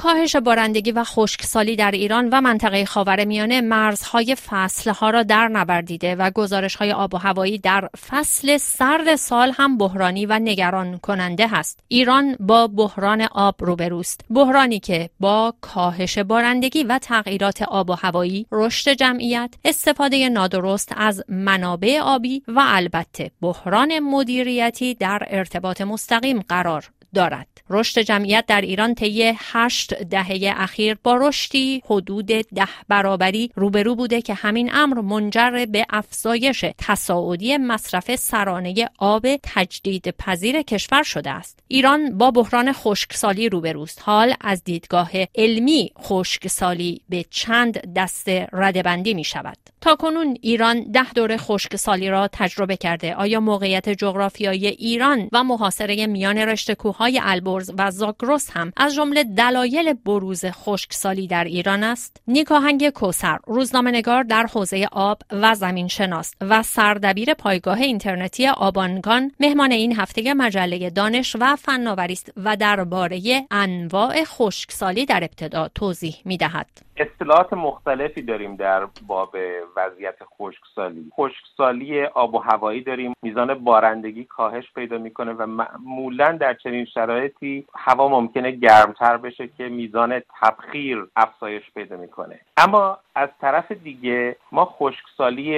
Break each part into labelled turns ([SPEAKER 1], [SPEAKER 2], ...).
[SPEAKER 1] کاهش بارندگی و خشکسالی در ایران و منطقه خاورمیانه مرزهای فصلها را در نبردیده و گزارشهای آب و هوایی در فصل سرد سال هم بحرانی و نگران کننده است. ایران با بحران آب روبروست. بحرانی که با کاهش بارندگی و تغییرات آب و هوایی، رشد جمعیت، استفاده نادرست از منابع آبی و البته بحران مدیریتی در ارتباط مستقیم قرار دارد. رشد جمعیت در ایران طی هشت دهه اخیر با رشدی حدود ده برابری روبرو بوده که همین امر منجر به افزایش تصاعدی مصرف سرانه آب تجدید پذیر کشور شده است. ایران با بحران خشکسالی روبروست. حال از دیدگاه علمی خشکسالی به چند دسته ردبندی می شود. تا کنون ایران ده دوره خشکسالی را تجربه کرده. آیا موقعیت جغرافیایی ایران و محاصره میان رشته کوههای البرز و زاگرس هم از جمله دلایل بروز خشکسالی در ایران است؟ نیکاهنگ کوسر روزنامه‌نگار در حوزه آب و زمین شناس و سردبیر پایگاه اینترنتی آبانگان مهمان این هفته مجله دانش و فناوری است و درباره انواع خشکسالی در ابتدا توضیح می‌دهد.
[SPEAKER 2] اصطلاحات مختلفی داریم در باب وضعیت خشکسالی. خشکسالی آب و هوایی داریم. میزان بارندگی کاهش پیدا می‌کنه و معمولا در چنین شرایطی هوا ممکنه گرمتر بشه که میزان تبخیر افزایش پیدا می‌کنه. اما از طرف دیگه ما خشکسالی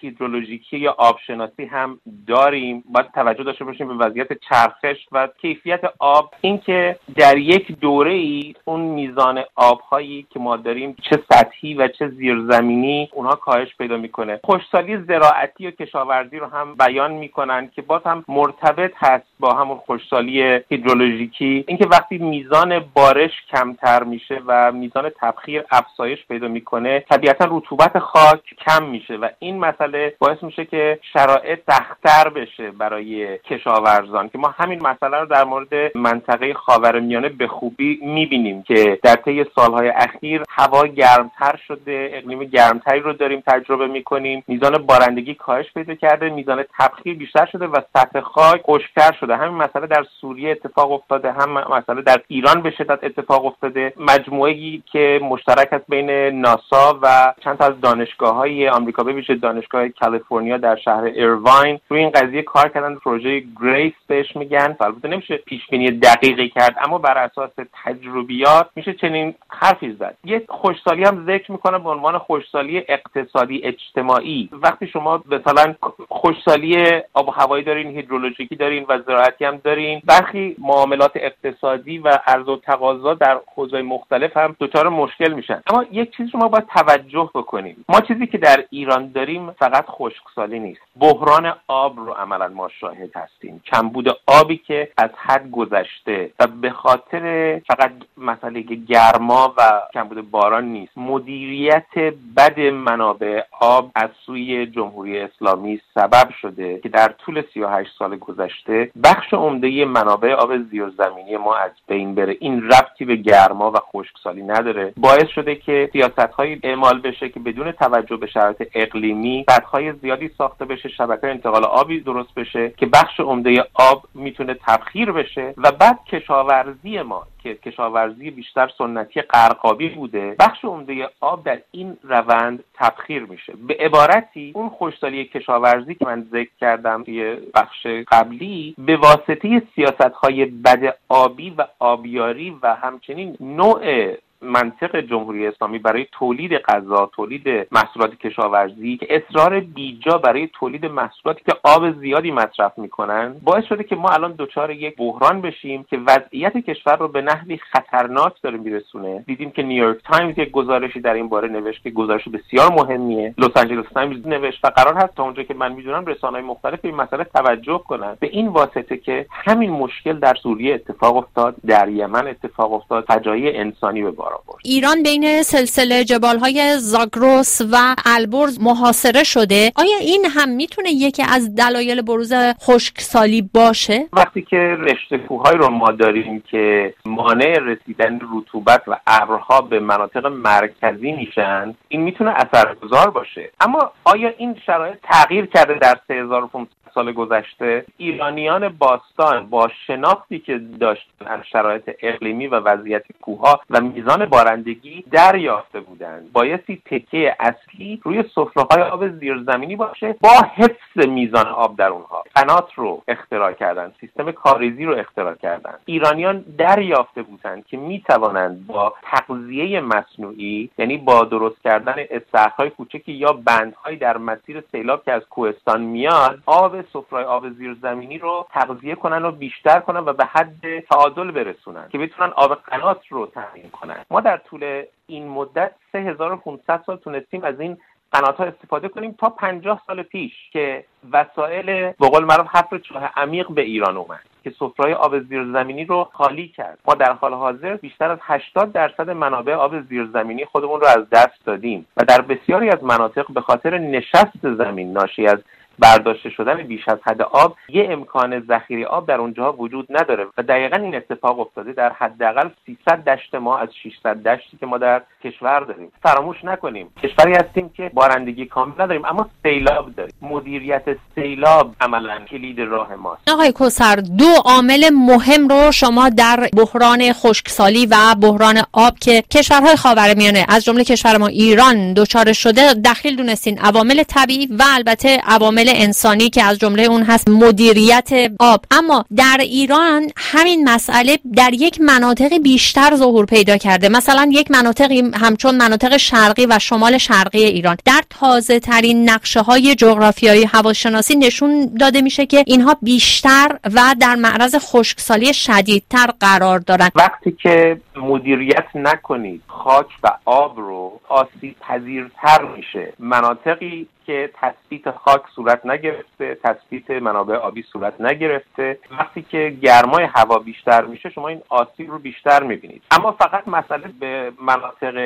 [SPEAKER 2] هیدرولوژیکی یا آبشناسی هم داریم. باید توجه داشته باشیم به وضعیت چرخش و کیفیت آب. اینکه در یک دوره ای اون میزان آبهایی که ما داریم چه سطحی و چه زیرزمینی اونها کاهش پیدا می‌کنه. خوشسالی زراعتی و کشاورزی رو هم بیان می‌کنن که باز هم مرتبط هست با همون خوشسالی هیدرولوژیکی. اینکه وقتی میزان بارش کمتر میشه و میزان تبخیر افزایش پیدا می‌کنه طبیعتا رطوبت خاک کم میشه و این مسئله باعث میشه که شرایط سختتر بشه برای کشاورزان. که ما همین مسئله رو در مورد منطقه خاورمیانه به خوبی می‌بینیم که در طی سالهای اخیر هوا گرمتر شده اقلیم گرمتری رو داریم تجربه می‌کنیم. میزان بارندگی کاهش پیدا کرده میزان تبخیر بیشتر شده و سطح خاک خشکتر شده. همین مسئله در سوریه اتفاق افتاده هم مسئله در ایران به شدت اتفاق افتاده. مجموعه که مشترک است بین ناسا و چند تا از دانشگاه های آمریکا به ویژه دانشگاه کالیفرنیا در شهر ایرواین روی این قضیه کار کردن پروژه گریس بهش میگن. البته نمیشه پیش بینی دقیقی کرد اما بر اساس تجربیات میشه چنین حرفی زد. یه خوشسالی هم ذکر می‌کنه به عنوان خوشسالی اقتصادی اجتماعی. وقتی شما مثلا خوشسالی آب و هوایی دارین هیدرولوژیکی دارین و زراعتی هم دارین برخی معاملات اقتصادی و عرض و تقاضا در حوزه مختلف هم دچار مشکل میشن. اما یک چیز شما باید توجه بکنیم. ما چیزی که در ایران داریم فقط خشکسالی نیست. بحران آب رو عملا ما شاهد هستیم. کمبود آبی که از حد گذشته و به خاطر فقط مسئله گرما و کمبود باران نیست. مدیریت بد منابع آب از سوی جمهوری اسلامی سبب شده که در طول 38 سال گذشته بخش عمده منابع آب زیرزمینی ما از بین بره. این ربطی به گرما و خشکسالی نداره. باعث شده که سیاست های اعمال بشه که بدون توجه به شرایط اقلیمی سدهای زیادی ساخته بشه شبکه انتقال آبی درست بشه که بخش عمده آب می‌تونه تبخیر بشه و بعد کشاورزی ما که کشاورزی بیشتر سنتی قرقابی بوده بخش عمده آب در این روند تبخیر میشه. به عبارتی اون خوشسالی کشاورزی که من ذکر کردم توی بخش قبلی به واسطه سیاست های بد آبی و آبیاری و همچنین نوع منطق جمهوری اسلامی برای تولید غذا تولید محصولات کشاورزی که اصرار بیجا برای تولید محصولاتی که آب زیادی مصرف می‌کنن باعث شده که ما الان دچار یک بحران بشیم که وضعیت کشور رو به نحوی خطرناک داره میرسونه. دیدیم که نیویورک تایمز یک گزارشی در این باره نوشت که گزارش بسیار مهمیه. لس آنجلس تایمز نوشت و قرار هست تا اونجا که من می‌دونم رسانه‌های مختلف به این مسئله توجه کنند به این واسطه که همین مشکل در سوریه اتفاق افتاد در یمن اتفاق افتاد فجایع انسانی به بار
[SPEAKER 1] ایران بین سلسله های زاگروس و البرز محاصره شده. آیا این هم می‌تونه یکی از دلایل بروز خشکسالی باشه؟
[SPEAKER 2] وقتی که رشته کوههایی رو ما داریم که مانع رسیدن رطوبت و ابرها به مناطق مرکزی میشن این می‌تونه اثرگذار باشه. اما آیا این شرایط تغییر کرده در 3500 سال گذشته ایرانیان باستان با شناختی که داشتن از شرایط اقلیمی و وضعیت کوها و میزان بارندگی دریافته بودند بایستی تکه اصلی روی سفره های آب زیرزمینی باشه با حفظ میزان آب در اونها. قنات رو اختراع کردن سیستم کاریزی رو اختراع کردن ایرانیان دریافته بودند که می‌توانند با تغذیه مصنوعی یعنی با درست کردن استخرهای کوچکی یا بندهایی در مسیر سیلاب که از کوهستان میاد آب سفره آب زیرزمینی رو تغذیه کنن و بیشتر کنن و به حد تعادل برسونن که بتونن آب قنات رو تامین کنن. ما در طول این مدت 3500 سال تونستیم از این قنات ها استفاده کنیم تا 50 سال پیش که وسایل به قول معروف حفر چاه عمیق به ایران اومد که سفره آب زیرزمینی رو خالی کرد. ما در حال حاضر بیشتر از 80 درصد منابع آب زیرزمینی خودمون رو از دست دادیم و در بسیاری از مناطق به خاطر نشست زمین ناشی از برداشته شدن بیش از حد آب یه امکان ذخیره آب در اونجا وجود نداره و دقیقا این اتفاق افتاده در حداقل 300 دشت ما از 600 دشتی که ما در کشور داریم. فراموش نکنیم. کشوری هستیم که بارندگی کامل نداریم اما سیلاب داریم. مدیریت سیلاب عملا کلید راه ماست.
[SPEAKER 1] آقای کوسر دو عامل مهم رو شما در بحران خشکسالی و بحران آب که کشورهای خاورمیانه از جمله کشور ما ایران دچار شده دخیل دونستین. عوامل طبیعی و البته عوامل انسانی که از جمله اون هست مدیریت آب. اما در ایران همین مسئله در یک مناطق بیشتر ظهور پیدا کرده. مثلا یک مناطقی همچون مناطق شرقی و شمال شرقی ایران. در تازه ترین نقشه های جغرافیایی هواشناسی نشون داده میشه که اینها بیشتر و در معرض خشکسالی شدیدتر قرار دارند.
[SPEAKER 2] وقتی که مدیریت نکنید خاک و آب رو آسیب پذیرتر میشه. مناطقی که تثبیت خاک صورت نگرفته تثبیت منابع آبی صورت نگرفته. وقتی که گرمای هوا بیشتر میشه شما این آسیب رو بیشتر می‌بینید. اما فقط مسئله به مناطق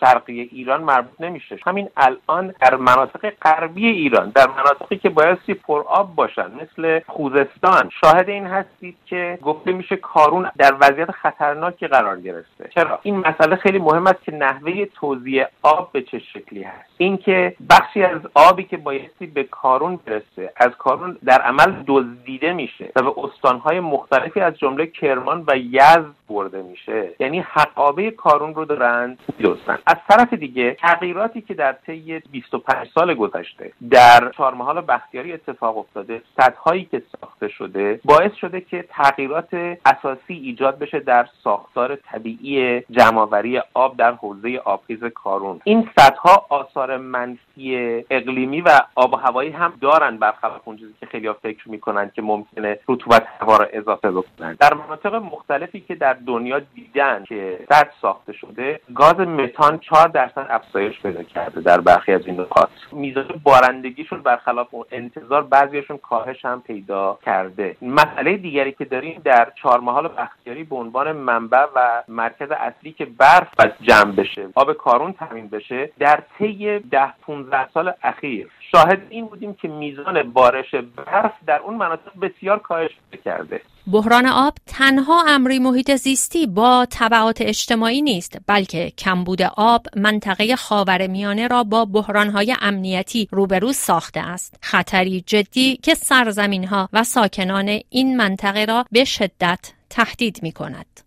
[SPEAKER 2] شرقی ایران مربوط نمیشه. همین الان در مناطق غربی ایران در مناطقی که بایستی پر آب باشن مثل خوزستان شاهد این هستید که گفته میشه کارون در وضعیت خطرناکی قرار گرفته. چرا؟ این مسئله خیلی مهم است که نحوه توزیع آب به چه شکلی هست. اینکه بخشی از آبی که بایستی به کارون برسه. از کارون در عمل دزدیده میشه و به استانهای مختلفی از جمله کرمان و یزد برده میشه. یعنی حقابه کارون رو دارند میدوستن. از طرف دیگه تغییراتی که در طی 25 سال گذشته در چهارمحال و بختیاری اتفاق افتاده سدهایی که ساخته شده باعث شده که تغییرات اساسی ایجاد بشه در ساختار طبیعی جمعآوری آب در حوزه آبخیز کارون. این سدها آثار منفی اقلیمی و آب و هوایی هم دارن برخلاف اون چیزی که خیلی فکر می‌کنن که ممکنه رطوبت هوا را اضافه بکنن. در مناطق مختلفی که در دنیا دیدن که سد ساخته شده گاز متان 4 درصد افزایش پیدا کرده در برخی از این نقاط. میزان بارندگیشون برخلاف اون انتظار بعضیشون کاهش هم پیدا کرده. مسئله دیگری که داریم در چهارمحال بختیاری به عنوان منبع و مرکز اصلی که برف جمع بشه آب کارون تامین بشه در طی ده 15 سال اخیر. شاهد این بودیم که میزان بارش برف در اون مناطق بسیار کاهش کرده.
[SPEAKER 1] بحران آب تنها امری محیط زیستی با طبعات اجتماعی نیست بلکه کمبود آب منطقه خاورمیانه را با بحرانهای امنیتی روبرو ساخته است. خطری جدی که سرزمین ها و ساکنان این منطقه را به شدت تهدید می کند